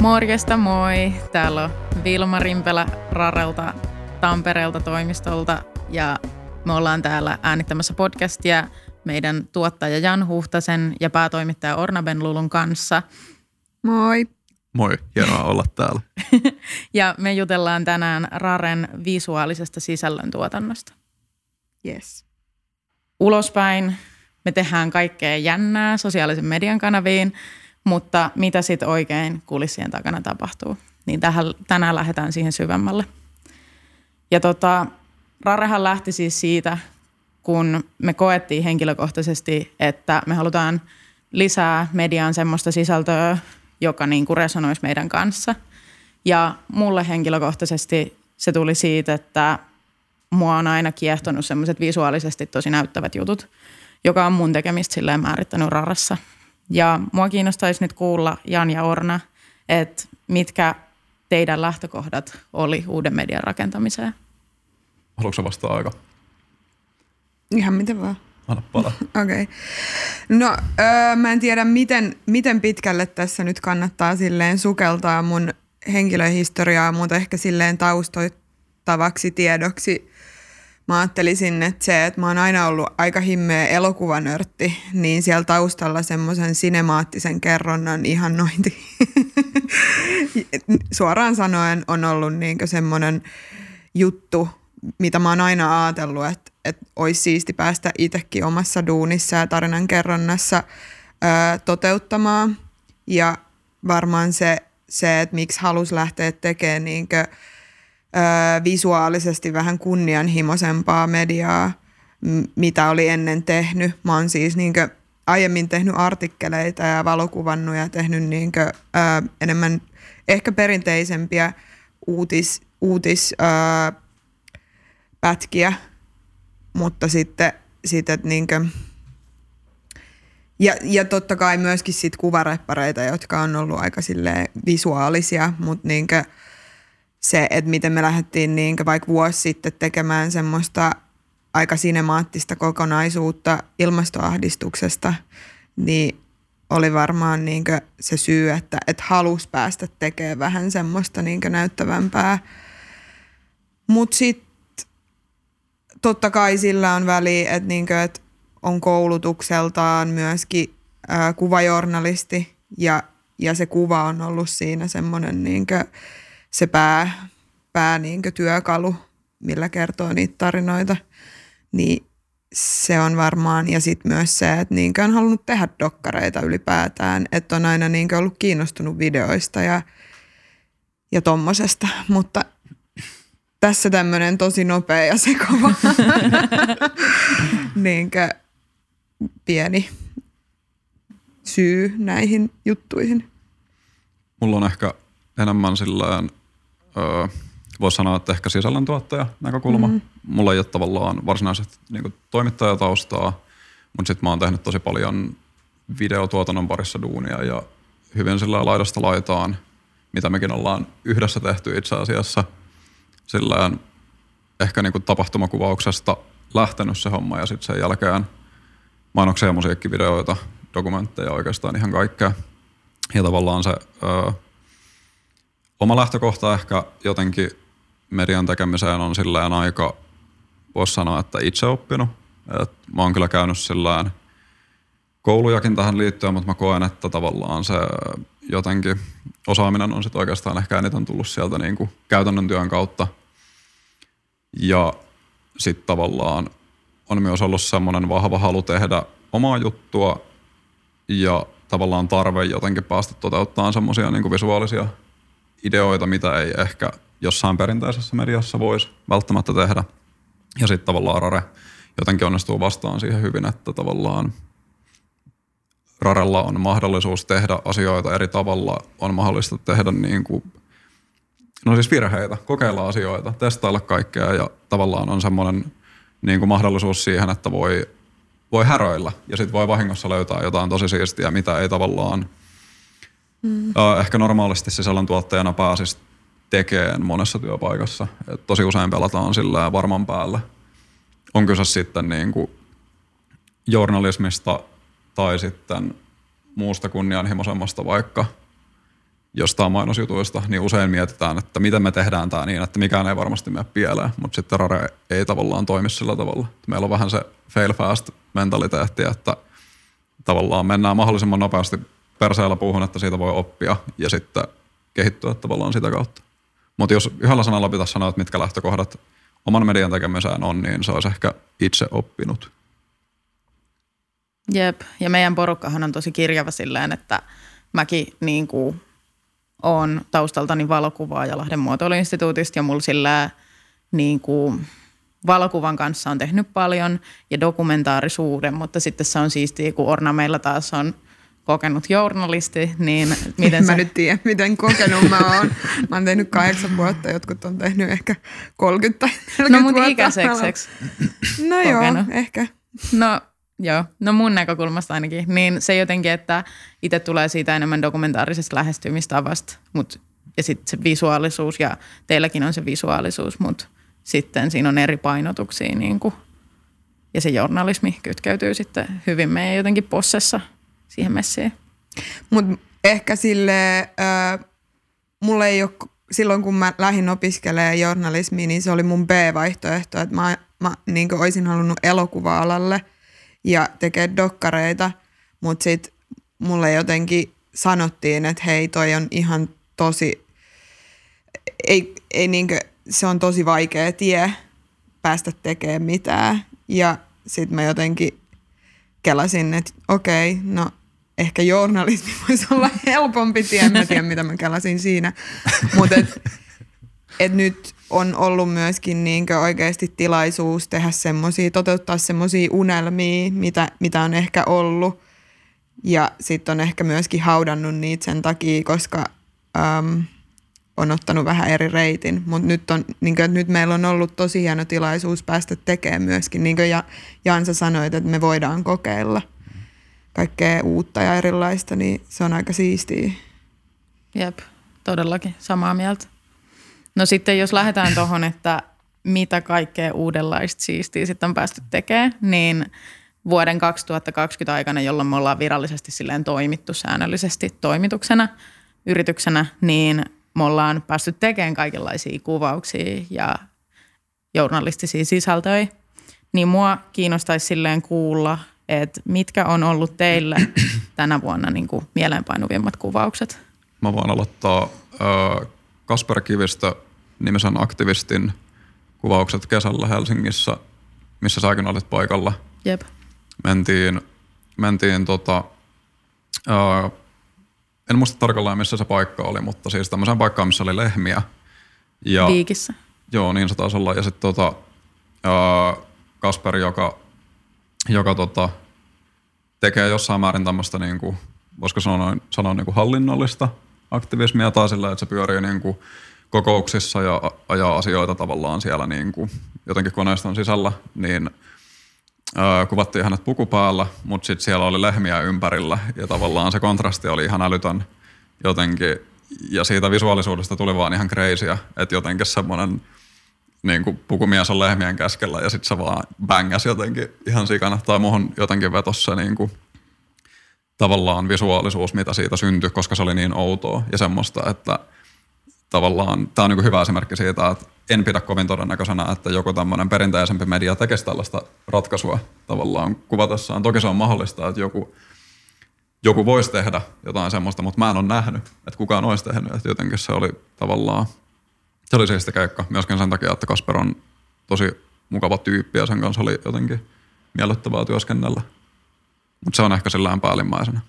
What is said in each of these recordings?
Morjesta moi! Täällä on Vilma Rimpelä Rarelta Tampereelta toimistolta ja me ollaan täällä äänittämässä podcastia meidän tuottaja Jan Huhtasen ja päätoimittaja Orna Benlulun kanssa. Moi! Moi, hienoa olla täällä. ja me jutellaan tänään Raren visuaalisesta sisällöntuotannosta. Yes. Ulospäin me tehdään kaikkea jännää sosiaalisen median kanaviin, mutta mitä sitten oikein kulissien takana tapahtuu? Niin tähän, tänään lähdetään siihen syvemmälle. Ja tota, Rarehan lähti siis siitä, kun me koettiin henkilökohtaisesti, että me halutaan lisää mediaan semmoista sisältöä, joka niin kuin resonoisi meidän kanssa. Ja mulle henkilökohtaisesti se tuli siitä, että mua on aina kiehtonut semmoiset visuaalisesti tosi näyttävät jutut, joka on mun tekemistä silleen määrittänyt rarassa. Ja mua kiinnostaisi nyt kuulla Jan ja Orna, että mitkä teidän lähtökohdat oli uuden median rakentamiseen? Haluatko vastaa aika? Ihan miten vaan. Anna palaa. Okei. Okay. No öö, mä en tiedä miten, miten pitkälle tässä nyt kannattaa silleen sukeltaa mun henkilöhistoriaa, mutta ehkä silleen taustoittavaksi tiedoksi mä ajattelisin, että se, että mä oon aina ollut aika himmeä elokuvanörtti, niin siellä taustalla semmoisen sinemaattisen kerronnan ihannointi suoraan sanoen on ollut niin semmoinen juttu, mitä mä oon aina ajatellut, että, että olisi siisti päästä itsekin omassa duunissa ja tarinan kerronnassa toteuttamaan. Ja varmaan se, se että miksi halus lähteä tekemään niin visuaalisesti vähän kunnianhimoisempaa mediaa, mitä oli ennen tehnyt. Mä oon siis niin kuin, aiemmin tehnyt artikkeleita ja valokuvannut ja tehnyt niin kuin, ää, enemmän ehkä perinteisempiä uutis, uutis ää, pätkiä, mutta sitten, että niinkö, ja, ja totta kai myöskin sit kuvareppareita, jotka on ollut aika visuaalisia, mutta niinkö se, että miten me lähdettiin niinkö vaikka vuosi sitten tekemään semmoista aika sinemaattista kokonaisuutta ilmastoahdistuksesta, niin oli varmaan niinkö se syy, että et halus päästä tekemään vähän semmoista niinkö näyttävämpää. Mutta sitten totta kai sillä on väliä, että, niinkö, että on koulutukseltaan myöskin ää, kuvajournalisti ja, ja se kuva on ollut siinä semmoinen niinkö, se pää, pää niinkö, työkalu, millä kertoo niitä tarinoita. Niin se on varmaan, ja sitten myös se, että niinkö on halunnut tehdä dokkareita ylipäätään, että on aina niinkö ollut kiinnostunut videoista ja, ja tommosesta, mutta tässä tämmöinen tosi nopea ja sekava niinkö pieni syy näihin juttuihin. Mulla on ehkä enemmän silleen, öö, voisi sanoa, että ehkä sisällöntuottaja näkökulma. Mm. Mulla ei ole tavallaan varsinaisesti niin toimittajataustaa, mutta sitten mä oon tehnyt tosi paljon videotuotannon parissa duunia ja hyvin sillä laidasta laitaan, mitä mekin ollaan yhdessä tehty itse asiassa – silleen ehkä niin kuin tapahtumakuvauksesta lähtenyt se homma ja sitten sen jälkeen mainoksia ja musiikkivideoita, dokumentteja oikeastaan ihan kaikkea. Ja tavallaan se ö, oma lähtökohta ehkä jotenkin median tekemiseen on silleen aika, voisi sanoa, että itse oppinut. Et mä oon kyllä käynyt silleen koulujakin tähän liittyen, mutta mä koen, että tavallaan se jotenkin osaaminen on sitten oikeastaan ehkä eniten tullut sieltä niin kuin käytännön työn kautta – ja sitten tavallaan on myös ollut semmoinen vahva halu tehdä omaa juttua ja tavallaan tarve jotenkin päästä toteuttaa semmoisia niin visuaalisia ideoita, mitä ei ehkä jossain perinteisessä mediassa voisi välttämättä tehdä. Ja sitten tavallaan Rare jotenkin onnistuu vastaan siihen hyvin, että tavallaan Rarella on mahdollisuus tehdä asioita eri tavalla, on mahdollista tehdä niin kuin No siis virheitä, kokeilla asioita, testailla kaikkea ja tavallaan on semmoinen niin kuin mahdollisuus siihen, että voi, voi häröillä ja sitten voi vahingossa löytää jotain tosi siistiä, mitä ei tavallaan mm. ehkä normaalisti sisällöntuottajana pääsisi tekemään monessa työpaikassa. Et tosi usein pelataan sillä varman päälle. On kyse sitten niin kuin journalismista tai sitten muusta kunnianhimoisemmasta vaikka jostain mainosjutuista, niin usein mietitään, että miten me tehdään tämä niin, että mikään ei varmasti mene pieleen, mutta sitten Rare ei tavallaan toimi sillä tavalla. Meillä on vähän se fail fast mentaliteetti, että tavallaan mennään mahdollisimman nopeasti perseellä puuhun, että siitä voi oppia ja sitten kehittyä tavallaan sitä kautta. Mutta jos yhdellä sanalla pitäisi sanoa, että mitkä lähtökohdat oman median tekemiseen on, niin se olisi ehkä itse oppinut. Jep, ja meidän porukkahan on tosi kirjava silleen, että mäkin niin kuin on taustaltani valokuvaa ja Lahden muotoiluinstituutista ja mulla sillä niin kuin valokuvan kanssa on tehnyt paljon ja dokumentaarisuuden, mutta sitten se on siistiä, kun Orna meillä taas on kokenut journalisti, niin miten Mä se... nyt tiedän, miten kokenut mä oon. Mä oon tehnyt kahdeksan vuotta, jotkut on tehnyt ehkä 30 tai 40 No mutta vuotta. ikäiseksi. No joo, ehkä. No joo, no mun näkökulmasta ainakin. Niin se jotenkin, että itse tulee siitä enemmän dokumentaarisesta lähestymistavasta, mut, ja sitten se visuaalisuus, ja teilläkin on se visuaalisuus, mutta sitten siinä on eri painotuksia, niin kuin, ja se journalismi kytkeytyy sitten hyvin meidän jotenkin possessa siihen messiin. Mutta ehkä sille, äh, mulla ei ole, silloin kun mä lähdin opiskelemaan journalismia, niin se oli mun B-vaihtoehto, että mä, mä niin olisin halunnut elokuva-alalle ja tekee dokkareita, mutta sitten mulle jotenkin sanottiin, että hei toi on ihan tosi, ei, ei niinkö, se on tosi vaikea tie päästä tekemään mitään ja sitten mä jotenkin kelasin, että okei, no ehkä journalismi voisi olla helpompi tie, en mä tiedä mitä mä kelasin siinä, mutta et, et nyt on ollut myöskin niinkö oikeasti tilaisuus tehdä semmoisia, toteuttaa semmoisia unelmia, mitä, mitä on ehkä ollut. Ja sitten on ehkä myöskin haudannut niitä sen takia, koska äm, on ottanut vähän eri reitin, mutta nyt, niin että nyt meillä on ollut tosi hieno tilaisuus päästä tekemään myöskin, niin kuin ja, Jansa sanoit, että me voidaan kokeilla kaikkea uutta ja erilaista, niin se on aika siistiä. Jep, todellakin samaa mieltä. No sitten jos lähdetään tuohon, että mitä kaikkea uudenlaista siistiä sitten on päästy tekemään, niin vuoden 2020 aikana, jolloin me ollaan virallisesti silleen toimittu säännöllisesti toimituksena, yrityksenä, niin me ollaan päästy tekemään kaikenlaisia kuvauksia ja journalistisia sisältöjä. Niin mua kiinnostaisi silleen kuulla, että mitkä on ollut teille tänä vuonna niin kuin mieleenpainuvimmat kuvaukset? Mä voin aloittaa äh, Kasper Kivistö nimisen aktivistin kuvaukset kesällä Helsingissä, missä säkin olit paikalla. Jep. Mentiin, mentiin tota, äh, en muista tarkalleen missä se paikka oli, mutta siis tämmöiseen paikkaan, missä oli lehmiä. Ja, Viikissä. Joo, niin se taisi olla. Ja sitten tota, ää, Kasper, joka, joka tota, tekee jossain määrin tämmöistä, niinku, voisiko sanoa, sanoa niinku hallinnollista aktivismia tai sillä, että se pyörii niinku kokouksissa ja ajaa asioita tavallaan siellä niinku, jotenkin koneiston sisällä, niin ää, kuvattiin hänet puku päällä, mutta sitten siellä oli lehmiä ympärillä ja tavallaan se kontrasti oli ihan älytön jotenkin. Ja siitä visuaalisuudesta tuli vaan ihan kreisiä, että jotenkin semmoinen niin kuin pukumies on lehmien keskellä ja sitten se vaan bängäs jotenkin ihan sikana. Tai muuhun jotenkin vetosi se niin kuin, tavallaan visuaalisuus, mitä siitä syntyi, koska se oli niin outoa ja semmoista, että tavallaan tämä on niin hyvä esimerkki siitä, että en pidä kovin todennäköisenä, että joku tämmöinen perinteisempi media tekisi tällaista ratkaisua tavallaan kuvatessaan. Toki se on mahdollista, että joku, joku voisi tehdä jotain semmoista, mutta mä en ole nähnyt, että kukaan olisi tehnyt. Että jotenkin se oli tavallaan, se oli siisti keikka. Myöskin sen takia, että Kasper on tosi mukava tyyppi ja sen kanssa oli jotenkin miellyttävää työskennellä. Mutta se on ehkä sillään päällimmäisenä.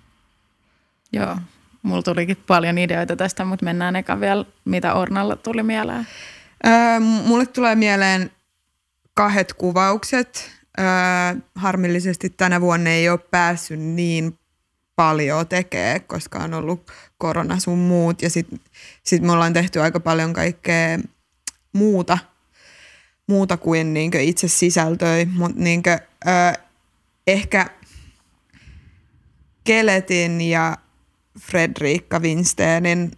Joo, mulla tulikin paljon ideoita tästä, mutta mennään eka vielä, mitä Ornalla tuli mieleen. Öö, mulle tulee mieleen kahdet kuvaukset. Öö, harmillisesti tänä vuonna ei ole päässyt niin paljon tekee, koska on ollut korona sun muut. Ja sitten sit me ollaan tehty aika paljon kaikkea muuta, muuta kuin niinkö itse sisältöi. Mutta niinkö, öö, ehkä Keletin ja Fredrika Winstenin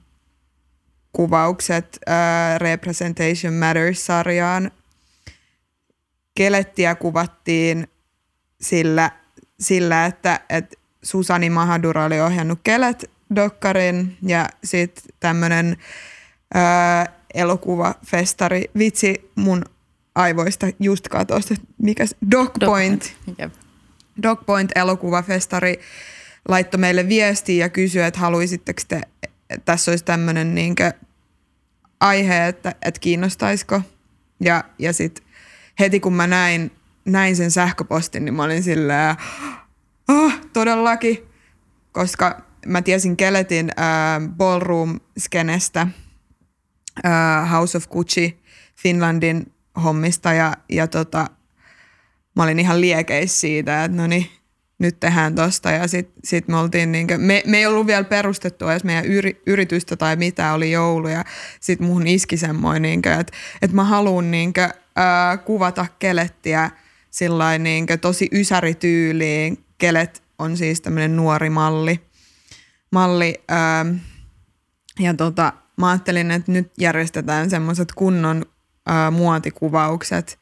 kuvaukset ää, Representation Matters-sarjaan. Kelettiä kuvattiin sillä, sillä että, että Susani Mahadura oli ohjannut Kelet dokkarin ja sitten tämmöinen elokuvafestari. Vitsi, mun aivoista just katosi, mikä Dog Point. Dog elokuvafestari laittoi meille viestiä ja kysyi, että haluaisitteko te, tässä olisi tämmöinen niinkö aihe, että, että kiinnostaisiko. Ja, ja sitten heti kun mä näin, näin sen sähköpostin, niin mä olin silleen, oh, todellakin, koska mä tiesin Keletin äh, ballroom-skenestä, äh, House of Gucci, Finlandin hommista ja, ja tota, mä olin ihan liekeissä siitä, että no niin, nyt tehdään tosta ja sitten sit me oltiin niinkö, me, me ei ollut vielä perustettu edes meidän yri, yritystä tai mitä oli joulu ja sitten muhun iski semmoinen niinkö, että et mä haluan niinkö, ää, kuvata kelettiä sillain niinkö tosi ysärityyliin. Kelet on siis tämmöinen nuori malli. Malli ää, ja tota, mä ajattelin, että nyt järjestetään semmoiset kunnon ää, muotikuvaukset.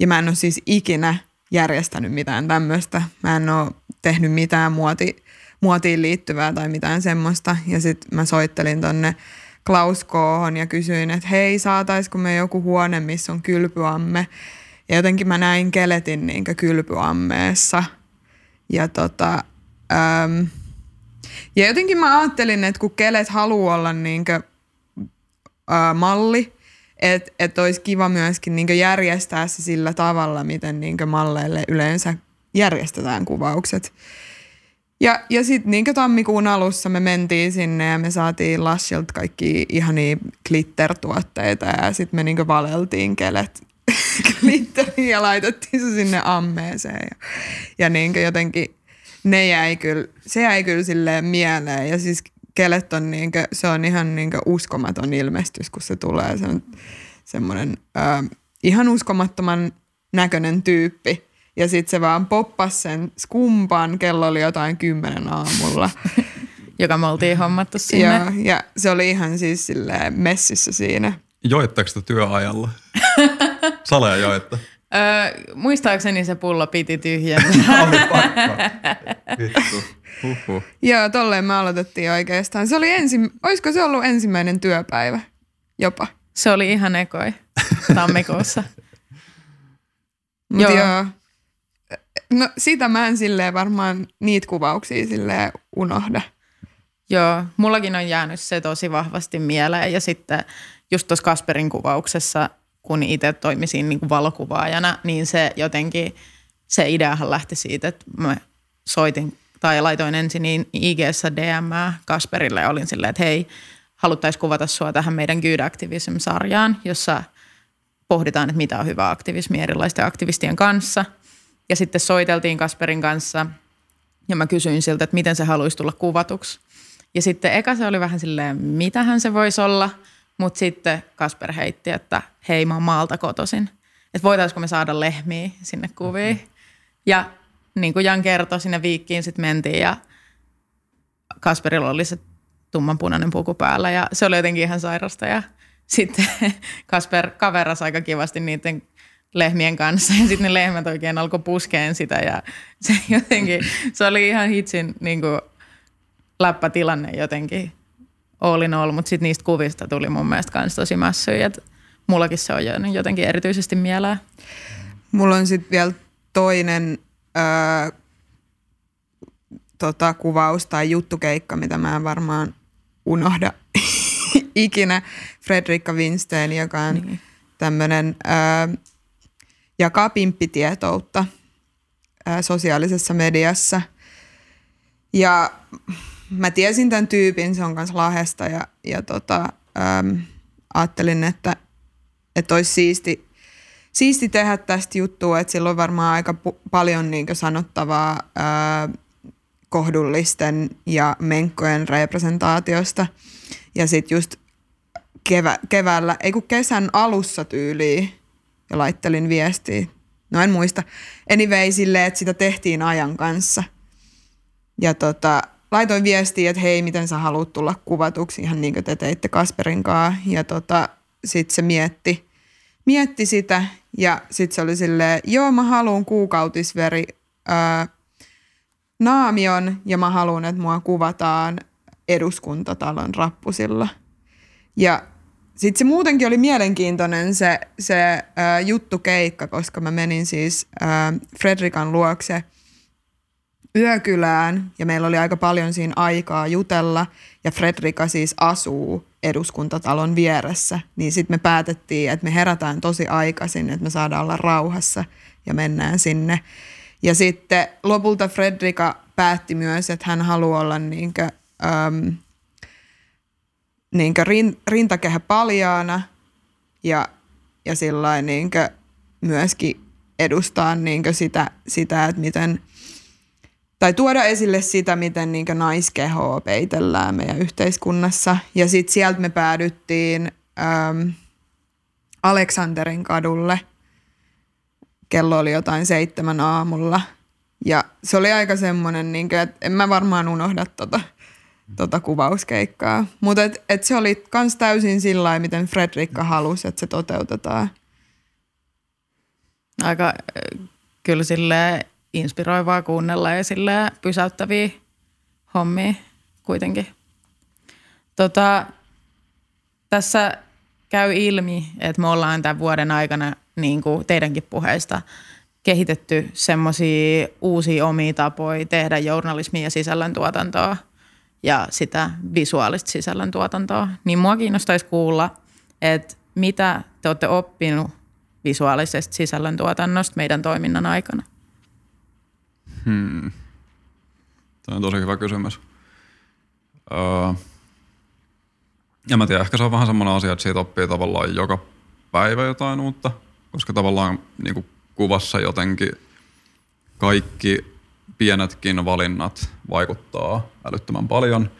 Ja mä en ole siis ikinä järjestänyt mitään tämmöistä. Mä en ole tehnyt mitään muoti, muotiin liittyvää tai mitään semmoista. Ja sitten mä soittelin tonne Klaus Kohon ja kysyin, että hei, saataisiko me joku huone, missä on kylpyamme. Ja jotenkin mä näin Keletin niin kylpyammeessa. Ja tota, äm, ja jotenkin mä ajattelin, että kun Kelet haluaa olla niin kuin, ää, malli, että et olisi kiva myöskin niin järjestää se sillä tavalla, miten niin malleille yleensä järjestetään kuvaukset. Ja, ja sitten niin tammikuun alussa me mentiin sinne ja me saatiin Lushilta kaikki ihania glitter-tuotteita ja sitten me niin valeltiin kelet glitteriin ja laitettiin se sinne ammeeseen. Ja, ja niin jotenkin ne jäi kyllä, se jäi kyllä silleen mieleen ja siis kelet on, niin kuin, se on ihan niin uskomaton ilmestys, kun se tulee. Se on semmoinen äh, ihan uskomattoman näköinen tyyppi. Ja sitten se vaan poppasi sen skumpan, kello oli jotain kymmenen aamulla. Joka me oltiin hommattu sinne. Ja, ja se oli ihan siis messissä siinä. Joitteko sitä työajalla? Saleja joitte? Öö, muistaakseni se pullo piti tyhjentää. Vittu. Huhhuh. Joo, tolleen me aloitettiin oikeastaan. Se oli ensi, olisiko se ollut ensimmäinen työpäivä jopa? Se oli ihan ekoi tammikuussa. joo. joo. No sitä mä en silleen varmaan niitä kuvauksia silleen unohda. Joo, mullakin on jäänyt se tosi vahvasti mieleen ja sitten just tuossa Kasperin kuvauksessa, kun itse toimisin niin kuin valokuvaajana, niin se jotenkin, se ideahan lähti siitä, että mä soitin tai laitoin ensin IG-ssä DM Kasperille ja olin silleen, että hei, haluttaisiin kuvata sua tähän meidän Good Activism-sarjaan, jossa pohditaan, että mitä on hyvä aktivismi erilaisten aktivistien kanssa. Ja sitten soiteltiin Kasperin kanssa ja mä kysyin siltä, että miten se haluaisi tulla kuvatuksi. Ja sitten eka se oli vähän silleen, mitähän se voisi olla, mutta sitten Kasper heitti, että hei mä oon maalta kotoisin. Että voitaisiko me saada lehmiä sinne kuviin. Mm-hmm. Ja niin kuin Jan kertoi, sinne viikkiin sitten mentiin ja Kasperilla oli se tummanpunainen puku päällä ja se oli jotenkin ihan sairasta ja sitten Kasper kaverasi aika kivasti niiden lehmien kanssa ja sitten ne lehmät oikein alkoi puskeen sitä ja se jotenkin, se oli ihan hitsin niin kuin läppätilanne jotenkin all in all, mutta sitten niistä kuvista tuli mun mielestä myös tosi mässyjä, mullakin se on jäänyt jotenkin erityisesti mieleen. Mulla on sitten vielä toinen öö, tota, kuvaus tai juttukeikka, mitä mä en varmaan unohda ikinä. Fredrikka Winstein, joka on niin. tämmöinen öö, jakaa pimppitietoutta öö, sosiaalisessa mediassa. Ja mä tiesin tämän tyypin, se on kanssa Lahesta ja, ja tota, öö, ajattelin, että, että olisi siisti siisti tehdä tästä juttua, että sillä on varmaan aika pu- paljon niin sanottavaa ää, kohdullisten ja menkkojen representaatiosta. Ja sitten just kevä, keväällä, ei kun kesän alussa tyyliin, ja laittelin viestiä. No en muista. Anyway, silleen, että sitä tehtiin ajan kanssa. Ja tota, laitoin viestiä, että hei, miten sä haluat tulla kuvatuksi, ihan niin kuin te teitte Kasperin kanssa. Ja tota, sitten se mietti, mietti sitä ja sitten se oli silleen, joo mä haluan kuukautisveri ää, naamion ja mä haluan, että mua kuvataan eduskuntatalon rappusilla. Ja sitten se muutenkin oli mielenkiintoinen se, se äh, juttukeikka, koska mä menin siis äh, Fredrikan luokse yökylään ja meillä oli aika paljon siinä aikaa jutella ja Fredrika siis asuu eduskuntatalon vieressä, niin sitten me päätettiin, että me herätään tosi aikaisin, että me saadaan olla rauhassa ja mennään sinne. Ja sitten lopulta Fredrika päätti myös, että hän haluaa olla niinkö, äm, niinkö rin, rintakehä paljaana ja, ja niinkö myöskin edustaa niinkö sitä, sitä, että miten – tai tuoda esille sitä, miten niin naiskehoa peitellään meidän yhteiskunnassa. Ja sitten sieltä me päädyttiin äm, Aleksanterin kadulle. Kello oli jotain seitsemän aamulla. Ja se oli aika semmoinen, niin että en mä varmaan unohda tota, tota kuvauskeikkaa. Mutta et, et se oli kans täysin sillä miten Fredrikka halusi, että se toteutetaan. Aika kyllä silleen inspiroivaa kuunnella ja sillä pysäyttäviä hommia kuitenkin. Tota, tässä käy ilmi, että me ollaan tämän vuoden aikana niin kuin teidänkin puheista kehitetty semmoisia uusia omia tapoja tehdä journalismia ja sisällöntuotantoa ja sitä visuaalista sisällöntuotantoa. Niin mua kiinnostaisi kuulla, että mitä te olette oppinut visuaalisesta sisällöntuotannosta meidän toiminnan aikana. Hmm. Tämä on tosi hyvä kysymys. Öö, ja mä tiedän, ehkä se on vähän semmoinen asia, että siitä oppii tavallaan joka päivä jotain uutta, koska tavallaan niin kuin kuvassa jotenkin kaikki pienetkin valinnat vaikuttaa älyttömän paljon.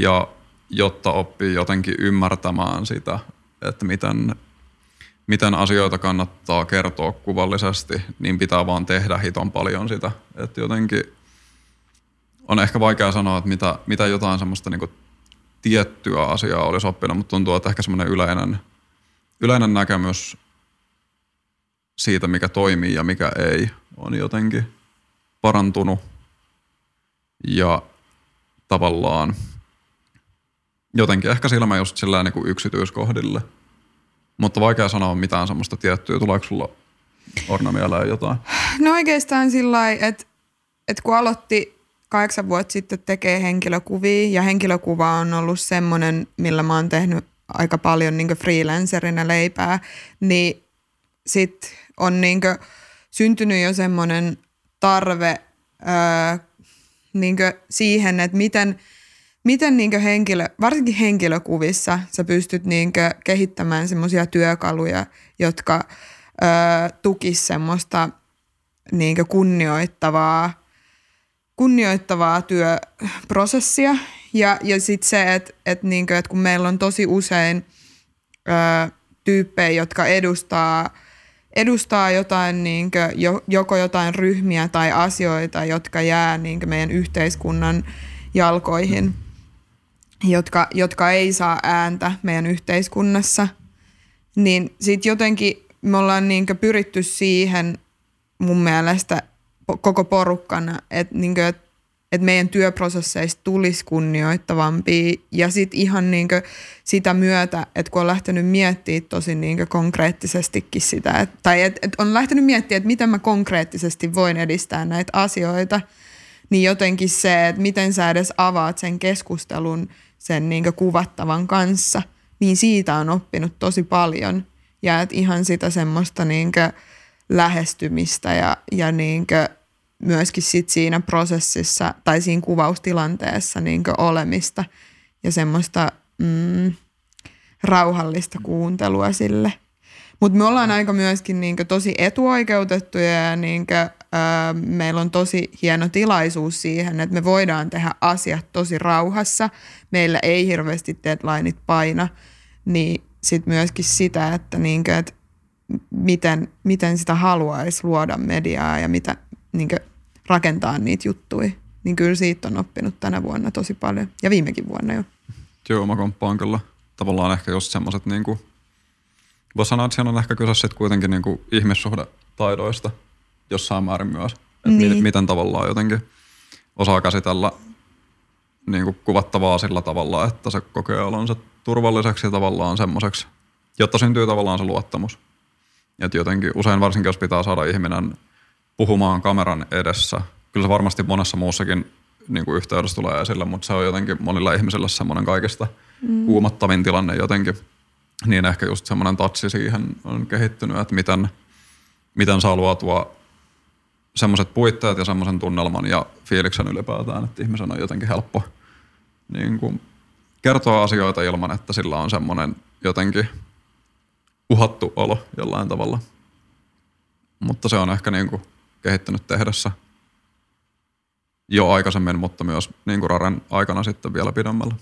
Ja jotta oppii jotenkin ymmärtämään sitä, että miten miten asioita kannattaa kertoa kuvallisesti, niin pitää vaan tehdä hiton paljon sitä. Että jotenkin on ehkä vaikea sanoa, että mitä, mitä jotain semmoista niin tiettyä asiaa olisi oppinut, mutta tuntuu, että ehkä semmoinen yleinen, yleinen näkemys siitä, mikä toimii ja mikä ei, on jotenkin parantunut. Ja tavallaan jotenkin ehkä silmä just sillä niin yksityiskohdille – mutta vaikea sanoa mitään semmoista tiettyä. Tuleeko sulla Orna mieleen jotain? No oikeastaan sillä että, että kun aloitti kahdeksan vuotta sitten tekee henkilökuvia ja henkilökuva on ollut semmoinen, millä mä oon tehnyt aika paljon niin freelancerina leipää, niin sit on niin syntynyt jo semmoinen tarve öö, niin siihen, että miten – miten niin henkilö, varsinkin henkilökuvissa sä pystyt niin kehittämään semmoisia työkaluja, jotka ö, tukis semmoista niin kunnioittavaa, kunnioittavaa työprosessia. Ja, ja sitten se, että et niin et kun meillä on tosi usein ö, tyyppejä, jotka edustaa, edustaa jotain, niin kuin, joko jotain ryhmiä tai asioita, jotka jää niin meidän yhteiskunnan jalkoihin – jotka, jotka ei saa ääntä meidän yhteiskunnassa, niin sitten jotenkin me ollaan niin pyritty siihen mun mielestä koko porukkana, että niin et, et meidän työprosesseista tulisi kunnioittavampia ja sitten ihan niin sitä myötä, että kun on lähtenyt miettimään tosi niin konkreettisestikin sitä, et, tai että et on lähtenyt miettimään, että miten mä konkreettisesti voin edistää näitä asioita, niin jotenkin se, että miten sä edes avaat sen keskustelun – sen niin kuvattavan kanssa, niin siitä on oppinut tosi paljon. Ja että ihan sitä semmoista niin lähestymistä ja, ja niin myöskin sit siinä prosessissa tai siinä kuvaustilanteessa niin olemista ja semmoista mm, rauhallista kuuntelua sille. Mutta me ollaan aika myöskin niin tosi etuoikeutettuja ja niin meillä on tosi hieno tilaisuus siihen, että me voidaan tehdä asiat tosi rauhassa. Meillä ei hirveästi deadlineit paina, niin sitten myöskin sitä, että, niinkö, että miten, miten sitä haluaisi luoda mediaa ja mitä niinkö, rakentaa niitä juttuja. Niin kyllä siitä on oppinut tänä vuonna tosi paljon ja viimekin vuonna jo. Joo, mä komppaan kyllä. Tavallaan ehkä just semmoiset, niin kuin, voisi sanoa, että siinä on ehkä kyse sitten kuitenkin niin kuin ihmissuhdetaidoista – jossain määrin myös. Että niin. miten, miten tavallaan jotenkin osaa käsitellä niin kuin kuvattavaa sillä tavalla, että se kokee olonsa turvalliseksi ja tavallaan semmoiseksi, jotta syntyy tavallaan se luottamus. Et jotenkin usein varsinkin, jos pitää saada ihminen puhumaan kameran edessä, kyllä se varmasti monessa muussakin niin kuin yhteydessä tulee esille, mutta se on jotenkin monilla ihmisillä semmoinen kaikista mm. kuumottavin tilanne jotenkin. Niin ehkä just semmoinen tatsi siihen on kehittynyt, että miten, miten saa luotua semmoiset puitteet ja semmoisen tunnelman ja fiiliksen ylipäätään, että ihmisen on jotenkin helppo niin kuin kertoa asioita ilman, että sillä on semmoinen jotenkin uhattu olo jollain tavalla. Mutta se on ehkä niin kuin kehittynyt tehdessä jo aikaisemmin, mutta myös niin kuin Raren aikana sitten vielä pidemmällä.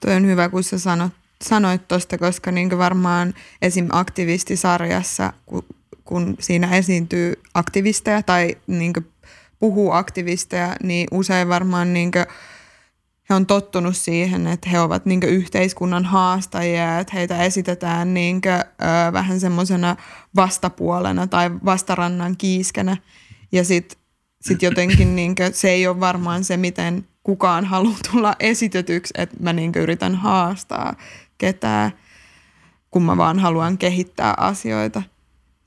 Toi on hyvä, kun sä sanot, sanoit tuosta, koska niin varmaan esim. aktivistisarjassa, kun, kun siinä esiintyy aktivisteja tai niin puhuu aktivisteja, niin usein varmaan niin he on tottunut siihen, että he ovat niin yhteiskunnan haastajia, että heitä esitetään niin kuin, ö, vähän semmoisena vastapuolena tai vastarannan kiiskenä. Ja sitten sit jotenkin niin kuin, se ei ole varmaan se, miten kukaan haluaa tulla esitetyksi, että mä niin yritän haastaa ketään, kun mä vaan haluan kehittää asioita.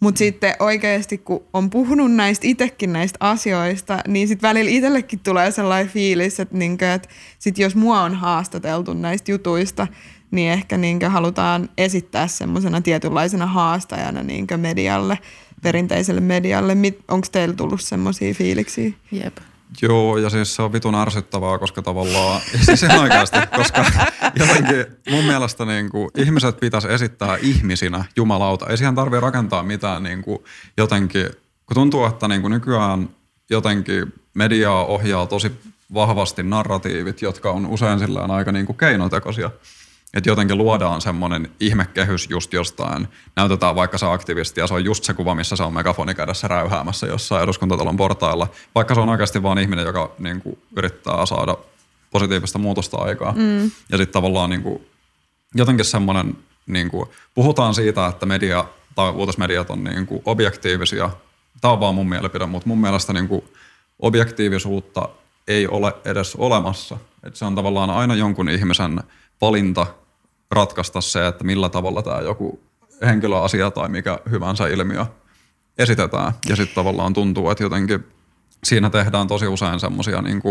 Mutta sitten oikeasti, kun on puhunut näistä itsekin näistä asioista, niin sitten välillä itsellekin tulee sellainen fiilis, että, niinkö, että sit jos mua on haastateltu näistä jutuista, niin ehkä niinkö halutaan esittää semmoisena tietynlaisena haastajana niinkö medialle, perinteiselle medialle. Onko teillä tullut semmoisia fiiliksiä? Jep. Joo, ja siis se on vitun ärsyttävää, koska tavallaan, siis ihan oikeasti, koska jotenkin mun mielestä niin kuin, ihmiset pitäisi esittää ihmisinä jumalauta. Ei siihen tarvitse rakentaa mitään niin kuin, jotenkin, kun tuntuu, että niin kuin nykyään jotenkin mediaa ohjaa tosi vahvasti narratiivit, jotka on usein sillään aika niin kuin keinotekoisia. Että jotenkin luodaan semmoinen ihmekehys just jostain. Näytetään vaikka se aktivisti ja se on just se kuva, missä se on megafoni kädessä räyhäämässä jossain eduskuntatalon portailla. Vaikka se on oikeasti vaan ihminen, joka niin kuin, yrittää saada positiivista muutosta aikaa. Mm. Ja sitten tavallaan niin kuin, jotenkin semmoinen, niin kuin, puhutaan siitä, että media tai uutismediat on niin kuin, objektiivisia. Tämä on vaan mun mielipide, mutta mun mielestä niin kuin, objektiivisuutta ei ole edes olemassa. Et se on tavallaan aina jonkun ihmisen valinta ratkaista se, että millä tavalla tämä joku henkilöasia tai mikä hyvänsä ilmiö esitetään. Ja sitten tavallaan tuntuu, että jotenkin siinä tehdään tosi usein semmoisia, niin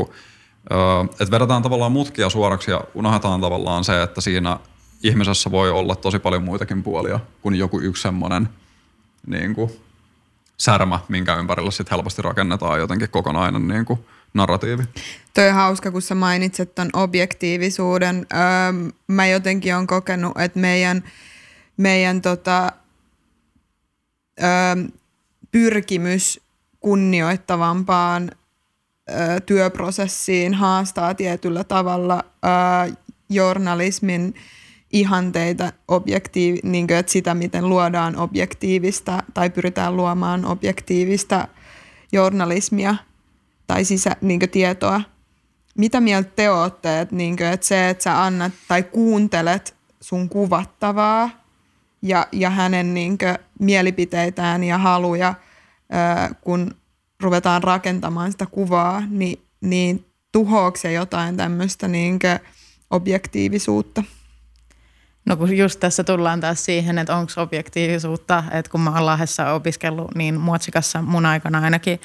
että vedetään tavallaan mutkia suoraksi ja unohdetaan tavallaan se, että siinä ihmisessä voi olla tosi paljon muitakin puolia kuin joku yksi semmoinen niin särmä, minkä ympärillä sitten helposti rakennetaan jotenkin kokonainen niin kuin, narratiivi. Toi on hauska, kun sä mainitset ton objektiivisuuden. Öö, mä jotenkin on kokenut, että meidän, meidän tota, öö, pyrkimys kunnioittavampaan öö, työprosessiin haastaa tietyllä tavalla öö, journalismin ihanteita, objektiiv- niin kuin, että sitä, miten luodaan objektiivista tai pyritään luomaan objektiivista journalismia – tai sisä, niin tietoa. Mitä mieltä te olette, että, niin kuin, että se, että sä annat tai kuuntelet sun kuvattavaa ja, ja hänen niin kuin, mielipiteitään ja haluja, ää, kun ruvetaan rakentamaan sitä kuvaa, niin, niin tuhoako se jotain tämmöistä niin objektiivisuutta? No kun just tässä tullaan taas siihen, että onko objektiivisuutta, että kun mä oon Lahdessa opiskellut, niin Muotsikassa mun aikana ainakin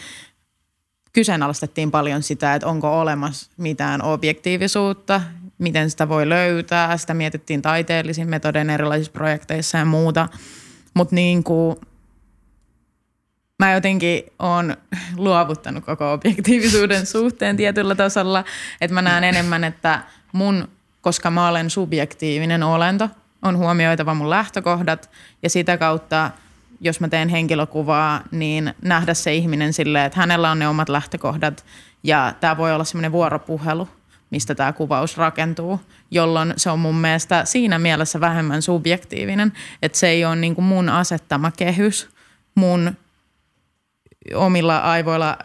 kyseenalaistettiin paljon sitä, että onko olemassa mitään objektiivisuutta, miten sitä voi löytää. Sitä mietittiin taiteellisin metodein erilaisissa projekteissa ja muuta. Mutta niin kuin, mä jotenkin oon luovuttanut koko objektiivisuuden suhteen tietyllä tasolla. Että mä näen enemmän, että mun, koska mä olen subjektiivinen olento, on huomioitava mun lähtökohdat ja sitä kautta – jos mä teen henkilökuvaa, niin nähdä se ihminen silleen, että hänellä on ne omat lähtökohdat. Ja tämä voi olla semmoinen vuoropuhelu, mistä tämä kuvaus rakentuu, jolloin se on mun mielestä siinä mielessä vähemmän subjektiivinen, että se ei ole niin kuin mun asettama kehys mun omilla aivoilla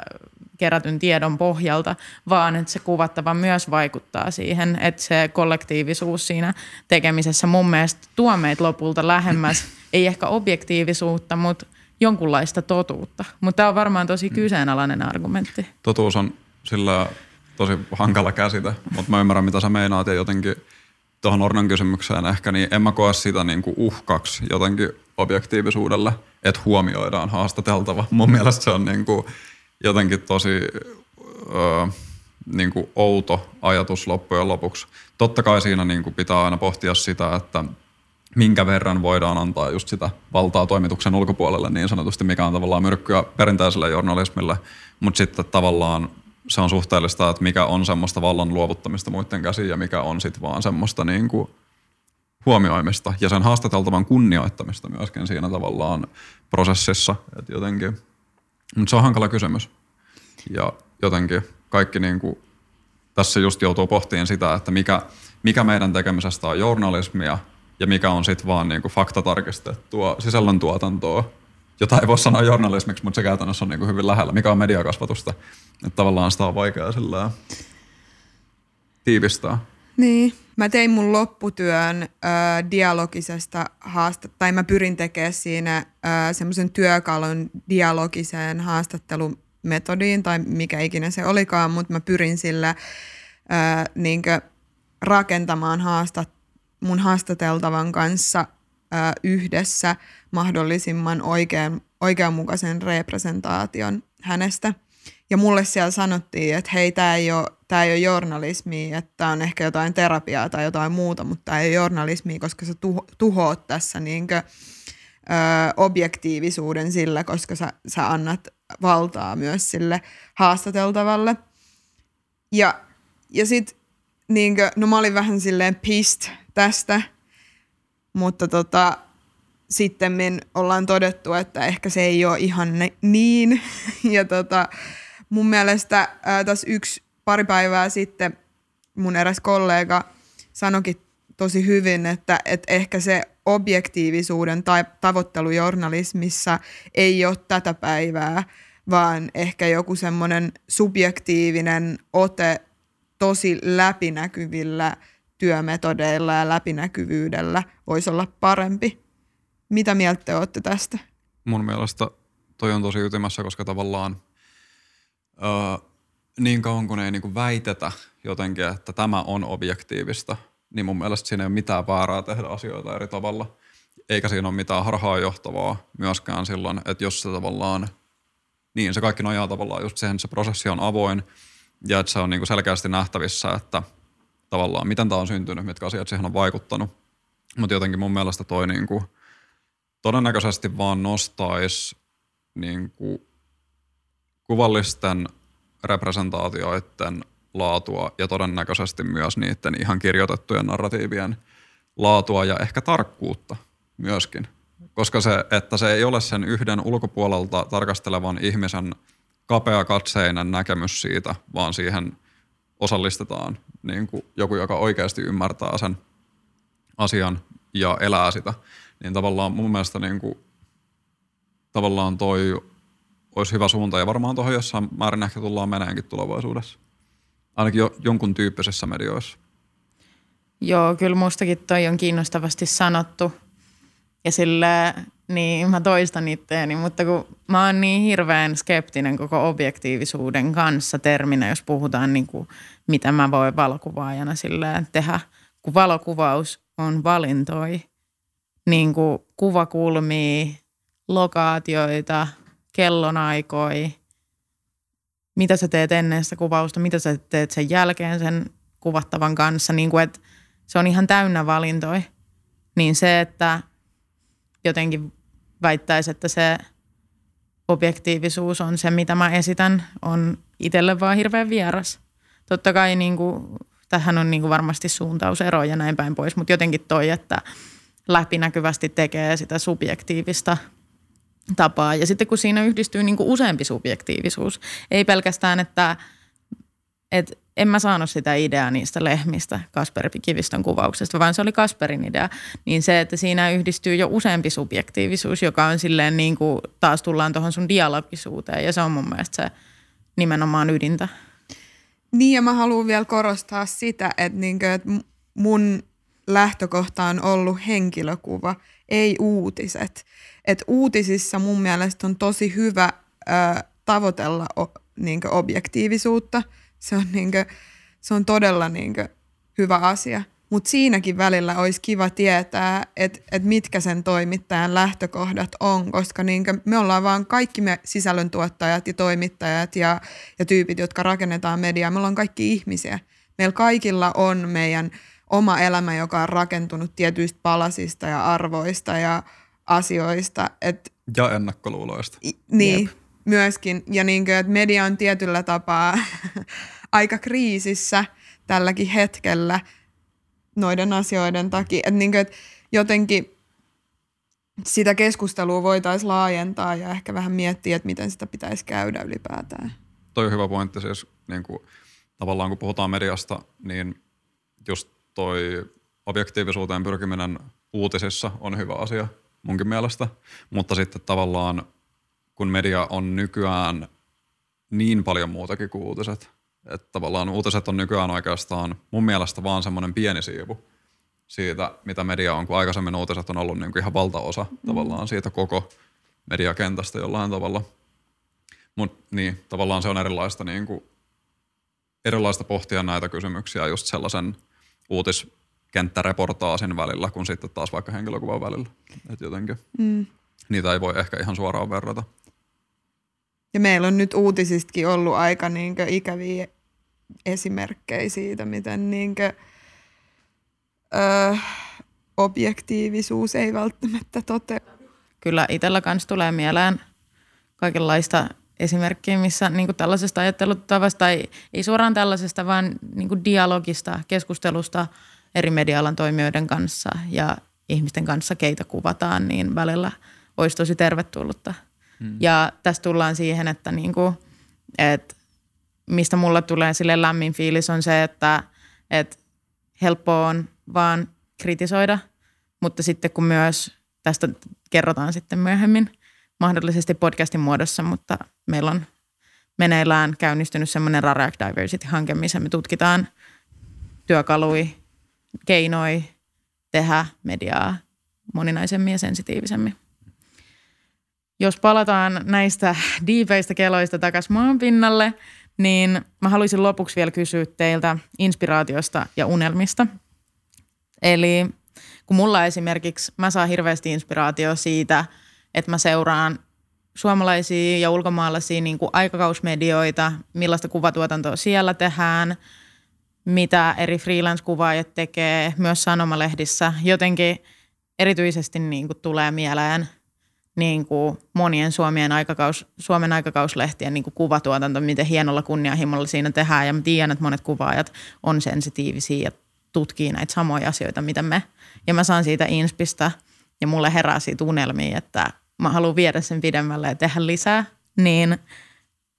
kerätyn tiedon pohjalta, vaan että se kuvattava myös vaikuttaa siihen, että se kollektiivisuus siinä tekemisessä mun mielestä tuo meitä lopulta lähemmäs, ei ehkä objektiivisuutta, mutta jonkunlaista totuutta. Mutta tämä on varmaan tosi kyseenalainen argumentti. Totuus on sillä tosi hankala käsite, mutta mä ymmärrän mitä sä meinaat ja jotenkin tuohon Ornan kysymykseen ehkä, niin en mä koe sitä niin kuin uhkaksi jotenkin objektiivisuudelle, että huomioidaan haastateltava. Mun mielestä se on niin kuin jotenkin tosi öö, niin kuin outo ajatus loppujen lopuksi. Totta kai siinä niin kuin pitää aina pohtia sitä, että minkä verran voidaan antaa just sitä valtaa toimituksen ulkopuolelle niin sanotusti, mikä on tavallaan myrkkyä perinteiselle journalismille, mutta sitten tavallaan se on suhteellista, että mikä on semmoista vallan luovuttamista muiden käsiin ja mikä on sitten vaan semmoista niin kuin huomioimista ja sen haastateltavan kunnioittamista myöskin siinä tavallaan prosessissa. että jotenkin, mutta se on hankala kysymys. Ja jotenkin kaikki niin kuin, tässä just joutuu pohtiin sitä, että mikä, mikä meidän tekemisestä on journalismia ja mikä on sitten vaan niin kuin faktatarkistettua sisällöntuotantoa, jota ei voi sanoa journalismiksi, mutta se käytännössä on niin kuin hyvin lähellä. Mikä on mediakasvatusta? Että tavallaan sitä on vaikea sillä tiivistää. Niin. Mä tein mun lopputyön äh, dialogisesta haastattelusta, tai mä pyrin tekemään siinä semmoisen työkalun dialogiseen haastattelumetodiin, tai mikä ikinä se olikaan, mutta mä pyrin sillä äh, niinkö rakentamaan haastat, mun haastateltavan kanssa äh, yhdessä mahdollisimman oikean, oikeanmukaisen representaation hänestä. Ja mulle siellä sanottiin, että hei, tämä ei ole, tää ei ole journalismi, että tämä on ehkä jotain terapiaa tai jotain muuta, mutta tämä ei ole journalismi, koska sä tuho, tuhoat tässä niinkö, ö, objektiivisuuden sillä, koska sä, sä annat valtaa myös sille haastateltavalle. Ja, ja sitten niinkö, no mä olin vähän silleen pist tästä, mutta tota, sitten ollaan todettu, että ehkä se ei ole ihan niin. Ja tota, mun mielestä ää, tässä yksi pari päivää sitten mun eräs kollega sanokin tosi hyvin, että, että ehkä se objektiivisuuden tai tavoittelu journalismissa ei ole tätä päivää, vaan ehkä joku semmoinen subjektiivinen ote tosi läpinäkyvillä työmetodeilla ja läpinäkyvyydellä voisi olla parempi. Mitä mieltä te olette tästä? Mun mielestä toi on tosi ytimessä, koska tavallaan niin kauan kun ei niinku väitetä jotenkin, että tämä on objektiivista, niin mun mielestä siinä ei ole mitään väärää tehdä asioita eri tavalla. Eikä siinä ole mitään harhaanjohtavaa myöskään silloin, että jos se tavallaan, niin se kaikki nojaa tavallaan just siihen, että se prosessi on avoin ja että se on niinku selkeästi nähtävissä, että tavallaan miten tämä on syntynyt, mitkä asiat siihen on vaikuttanut. Mutta jotenkin mun mielestä toi niinku, todennäköisesti vaan nostaisi niinku kuvallisten representaatioiden laatua ja todennäköisesti myös niiden ihan kirjoitettujen narratiivien laatua ja ehkä tarkkuutta myöskin. Koska se, että se ei ole sen yhden ulkopuolelta tarkastelevan ihmisen kapea katseinen näkemys siitä, vaan siihen osallistetaan niin kuin joku, joka oikeasti ymmärtää sen asian ja elää sitä. Niin tavallaan mun mielestä niin kuin, tavallaan toi olisi hyvä suunta ja varmaan tuohon jossain määrin ehkä tullaan meneenkin tulevaisuudessa. Ainakin jo, jonkun tyyppisissä medioissa. Joo, kyllä mustakin toi on kiinnostavasti sanottu. Ja sillä niin mä toistan itteeni, mutta kun mä oon niin hirveän skeptinen koko objektiivisuuden kanssa terminä, jos puhutaan niin kuin, mitä mä voin valokuvaajana sillä tehdä. Kun valokuvaus on valintoi, niin kuin kuvakulmia, lokaatioita, kellonaikoi, mitä sä teet ennen sitä kuvausta, mitä sä teet sen jälkeen sen kuvattavan kanssa, niin kuin, että se on ihan täynnä valintoi. Niin se, että jotenkin väittäisi, että se objektiivisuus on se, mitä mä esitän, on itselle vaan hirveän vieras. Totta kai niin kuin, tähän on niin kuin varmasti suuntausero ja näin päin pois, mutta jotenkin toi, että läpinäkyvästi tekee sitä subjektiivista – tapaa. Ja sitten kun siinä yhdistyy niin kuin useampi subjektiivisuus, ei pelkästään, että, että en mä saanut sitä ideaa niistä lehmistä Kasperi Kivistön kuvauksesta, vaan se oli Kasperin idea. Niin se, että siinä yhdistyy jo useampi subjektiivisuus, joka on silleen niin kuin taas tullaan tuohon sun dialogisuuteen ja se on mun mielestä se nimenomaan ydintä. Niin ja mä haluan vielä korostaa sitä, että, niin kuin, että mun lähtökohta on ollut henkilökuva, ei uutiset että uutisissa mun mielestä on tosi hyvä ö, tavoitella o, niin objektiivisuutta Se on, niinkö, se on todella niinkö hyvä asia. Mutta siinäkin välillä olisi kiva tietää, että et mitkä sen toimittajan lähtökohdat on, koska niinkö me ollaan vaan kaikki me sisällöntuottajat ja toimittajat ja, ja tyypit, jotka rakennetaan mediaa, me ollaan kaikki ihmisiä. Meillä kaikilla on meidän oma elämä, joka on rakentunut tietyistä palasista ja arvoista ja asioista. Et, ja ennakkoluuloista. I, niin, Jep. myöskin. Ja niin kuin, että media on tietyllä tapaa aika kriisissä tälläkin hetkellä noiden asioiden takia. Että niin kuin, että jotenkin sitä keskustelua voitaisiin laajentaa ja ehkä vähän miettiä, että miten sitä pitäisi käydä ylipäätään. Toi on hyvä pointti siis, niin kuin, tavallaan kun puhutaan mediasta, niin just toi objektiivisuuteen pyrkiminen uutisissa on hyvä asia munkin mielestä, mutta sitten tavallaan kun media on nykyään niin paljon muutakin kuin uutiset, että tavallaan uutiset on nykyään oikeastaan mun mielestä vaan semmoinen pieni siivu siitä, mitä media on, kun aikaisemmin uutiset on ollut niin kuin ihan valtaosa mm. tavallaan siitä koko mediakentästä jollain tavalla. Mutta niin, tavallaan se on erilaista, niin kuin, erilaista pohtia näitä kysymyksiä just sellaisen uutiskenttäreportaasin välillä, kuin sitten taas vaikka henkilökuvan välillä. Et jotenkin mm. niitä ei voi ehkä ihan suoraan verrata. Ja meillä on nyt uutisistakin ollut aika niinkö ikäviä esimerkkejä siitä, miten niinkö, öö, objektiivisuus ei välttämättä toteudu. Kyllä itsellä kanssa tulee mieleen kaikenlaista esimerkkiä, missä niin kuin tällaisesta ajattelutavasta, tai ei suoraan tällaisesta, vaan niin kuin dialogista, keskustelusta eri medialan toimijoiden kanssa ja ihmisten kanssa, keitä kuvataan, niin välillä olisi tosi tervetullutta – Mm. Ja tässä tullaan siihen, että niin kuin, että mistä mulle tulee sille lämmin fiilis on se, että, että helppoa on vaan kritisoida, mutta sitten kun myös tästä kerrotaan sitten myöhemmin, mahdollisesti podcastin muodossa, mutta meillä on meneillään käynnistynyt semmoinen Rarac Diversity-hanke, missä me tutkitaan työkalui, keinoi tehdä mediaa moninaisemmin ja sensitiivisemmin. Jos palataan näistä diipeistä keloista takaisin maan pinnalle, niin mä haluaisin lopuksi vielä kysyä teiltä inspiraatiosta ja unelmista. Eli kun mulla esimerkiksi, mä saan hirveästi inspiraatio siitä, että mä seuraan suomalaisia ja ulkomaalaisia niin kuin aikakausmedioita, millaista kuvatuotantoa siellä tehdään, mitä eri freelance-kuvaajat tekee, myös sanomalehdissä. Jotenkin erityisesti niin kuin tulee mieleen – niin kuin monien Suomien aikakaus, Suomen aikakauslehtien niin kuin kuvatuotanto, miten hienolla kunnianhimolla siinä tehdään. Ja mä tiedän, että monet kuvaajat on sensitiivisiä ja tutkii näitä samoja asioita, mitä me. Ja mä saan siitä inspistä ja mulle herää siitä unelmia, että mä haluan viedä sen pidemmälle ja tehdä lisää. Niin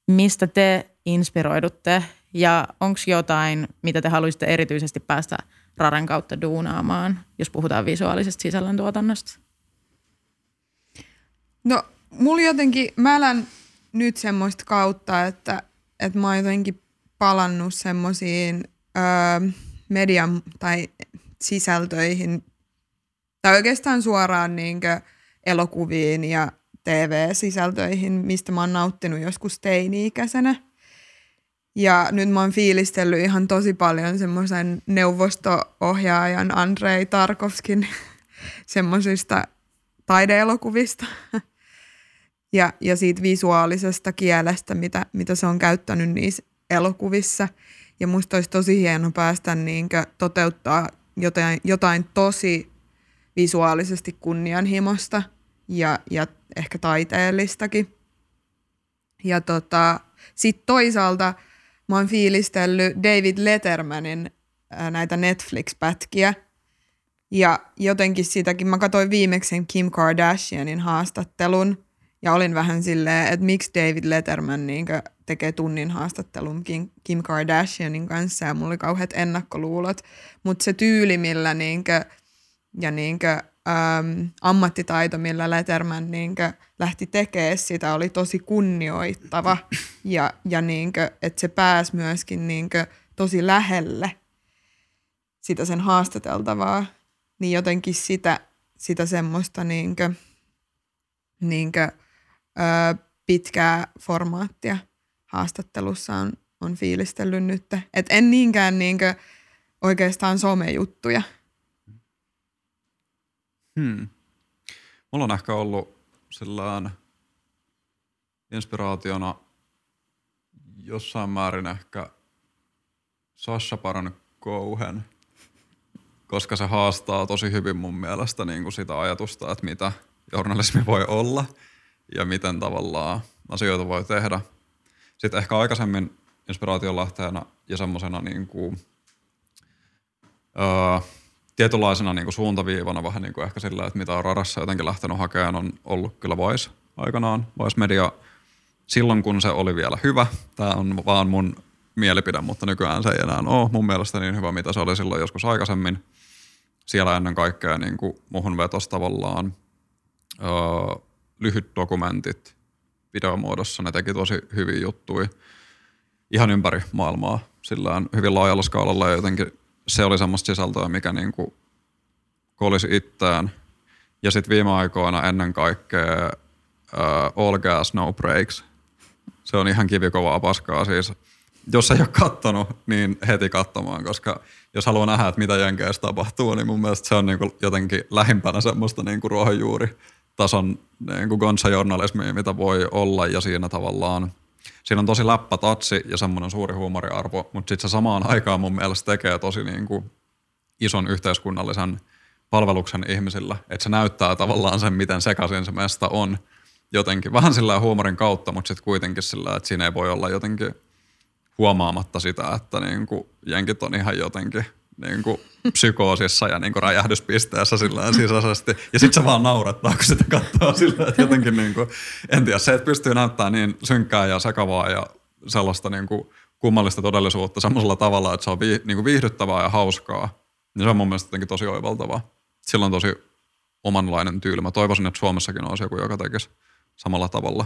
mistä te inspiroidutte ja onko jotain, mitä te haluaisitte erityisesti päästä Raren kautta duunaamaan, jos puhutaan visuaalisesta sisällöntuotannosta? No, mulla jotenkin, mä elän nyt semmoista kautta, että, että mä oon jotenkin palannut semmoisiin öö, median tai sisältöihin, tai oikeastaan suoraan niinkö elokuviin ja TV-sisältöihin, mistä mä oon nauttinut joskus teini-ikäisenä. Ja nyt mä oon fiilistellyt ihan tosi paljon semmoisen neuvosto-ohjaajan Andrei Tarkovskin semmoisista taideelokuvista. ja, ja siitä visuaalisesta kielestä, mitä, mitä se on käyttänyt niissä elokuvissa. Ja musta olisi tosi hieno päästä niin toteuttaa jotain, jotain tosi visuaalisesti kunnianhimosta ja, ja ehkä taiteellistakin. Ja tota, sitten toisaalta mä oon fiilistellyt David Lettermanin ää, näitä Netflix-pätkiä. Ja jotenkin sitäkin, mä katsoin viimeksi Kim Kardashianin haastattelun – ja olin vähän silleen, että miksi David Letterman niin tekee tunnin haastattelun Kim, Kardashianin kanssa ja mulla oli kauheat ennakkoluulot. Mutta se tyyli, millä niin ja niin äm, ammattitaito, millä Letterman niin kuin, lähti tekemään sitä, oli tosi kunnioittava. Ja, ja niin kuin, että se pääsi myöskin niin kuin, tosi lähelle sitä sen haastateltavaa. Niin jotenkin sitä, sitä semmoista niin kuin, niin kuin, ö, pitkää formaattia haastattelussa on, on fiilistellyt nyt. Et en niinkään niinkö oikeastaan somejuttuja. Hmm. Mulla on ehkä ollut sellainen inspiraationa jossain määrin ehkä Sasha Baron Cohen, koska se haastaa tosi hyvin mun mielestä niin kuin sitä ajatusta, että mitä journalismi voi olla ja miten tavallaan asioita voi tehdä. Sitten ehkä aikaisemmin inspiraation lähteenä ja semmoisena niin kuin, öö, tietynlaisena niin kuin suuntaviivana vähän niin kuin ehkä sillä, että mitä on radassa jotenkin lähtenyt hakemaan, on ollut kyllä Voice aikanaan. Voice Media silloin, kun se oli vielä hyvä. Tämä on vaan mun mielipide, mutta nykyään se ei enää ole mun mielestä niin hyvä, mitä se oli silloin joskus aikaisemmin. Siellä ennen kaikkea niin kuin muhun vetosi tavallaan öö, lyhyt dokumentit videomuodossa. Ne teki tosi hyviä juttuja ihan ympäri maailmaa sillä hyvin laajalla skaalalla ja jotenkin se oli semmoista sisältöä, mikä niin kuin kolisi itseään. Ja sitten viime aikoina ennen kaikkea uh, All Gas No Breaks. Se on ihan kivikovaa paskaa siis. Jos ei ole kattonut, niin heti katsomaan, koska jos haluaa nähdä, että mitä Jenkeissä tapahtuu, niin mun mielestä se on niin kuin jotenkin lähimpänä semmoista niin kuin ruohonjuuritason niin kuin gonsa-journalismia, mitä voi olla ja siinä tavallaan – siinä on tosi läppä tatsi ja semmoinen suuri huumoriarvo, mutta sitten se samaan aikaan mun mielestä tekee tosi niin kuin ison yhteiskunnallisen palveluksen ihmisillä, että se näyttää tavallaan sen, miten sekaisin se mesta on jotenkin. Vähän sillä huumorin kautta, mutta sitten kuitenkin sillä, että siinä ei voi olla jotenkin huomaamatta sitä, että niin kuin jenkit on ihan jotenkin – niin kuin psykoosissa ja niin kuin räjähdyspisteessä sillä sisäisesti. Ja sitten se vaan naurattaa, kun sitä katsoo sillä että jotenkin niin kuin, en tiedä, se, että pystyy näyttämään niin synkkää ja sekavaa ja sellaista niin kuin kummallista todellisuutta semmoisella tavalla, että se on vii, niin kuin viihdyttävää ja hauskaa, niin se on mun mielestä jotenkin tosi oivaltavaa. Sillä on tosi omanlainen tyyli. Mä toivoisin, että Suomessakin olisi joku, joka tekisi samalla tavalla.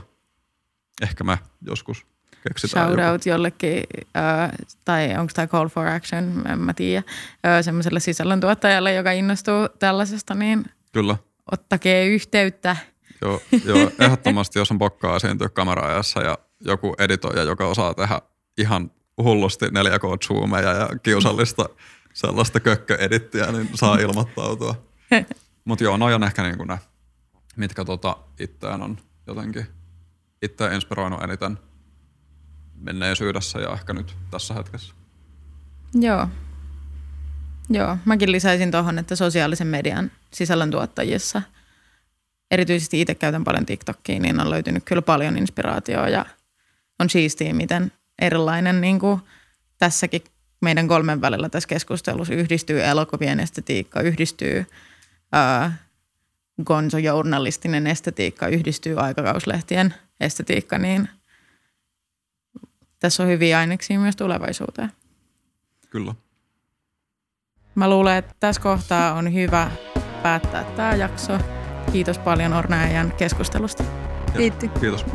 Ehkä me joskus keksitään Shout out jollekin, äh, tai onko tämä call for action, en mä tiedä, äh, semmoiselle sisällöntuottajalle, joka innostuu tällaisesta, niin Kyllä. ottakee yhteyttä. Joo, joo ehdottomasti, jos on pokkaa esiintyä kameraajassa ja joku editoija, joka osaa tehdä ihan hullusti 4K-zoomeja ja kiusallista sellaista kökköedittiä, niin saa ilmoittautua. Mutta joo, noin on ehkä niin kuin ne, mitkä tota itseään on jotenkin itse inspiroinut eniten – menneisyydessä ja ehkä nyt tässä hetkessä. Joo. Joo, mäkin lisäisin tuohon, että sosiaalisen median sisällöntuottajissa, erityisesti itse käytän paljon TikTokia, niin on löytynyt kyllä paljon inspiraatioa ja on siistiä, miten erilainen niin kuin tässäkin meidän kolmen välillä tässä keskustelussa yhdistyy elokuvien estetiikka, yhdistyy ää, gonzo-journalistinen estetiikka, yhdistyy aikakauslehtien estetiikka, niin – tässä on hyviä aineksia myös tulevaisuuteen. Kyllä. Mä luulen, että tässä kohtaa on hyvä päättää tämä jakso. Kiitos paljon Orna keskustelusta. Kiitos. Kiitos.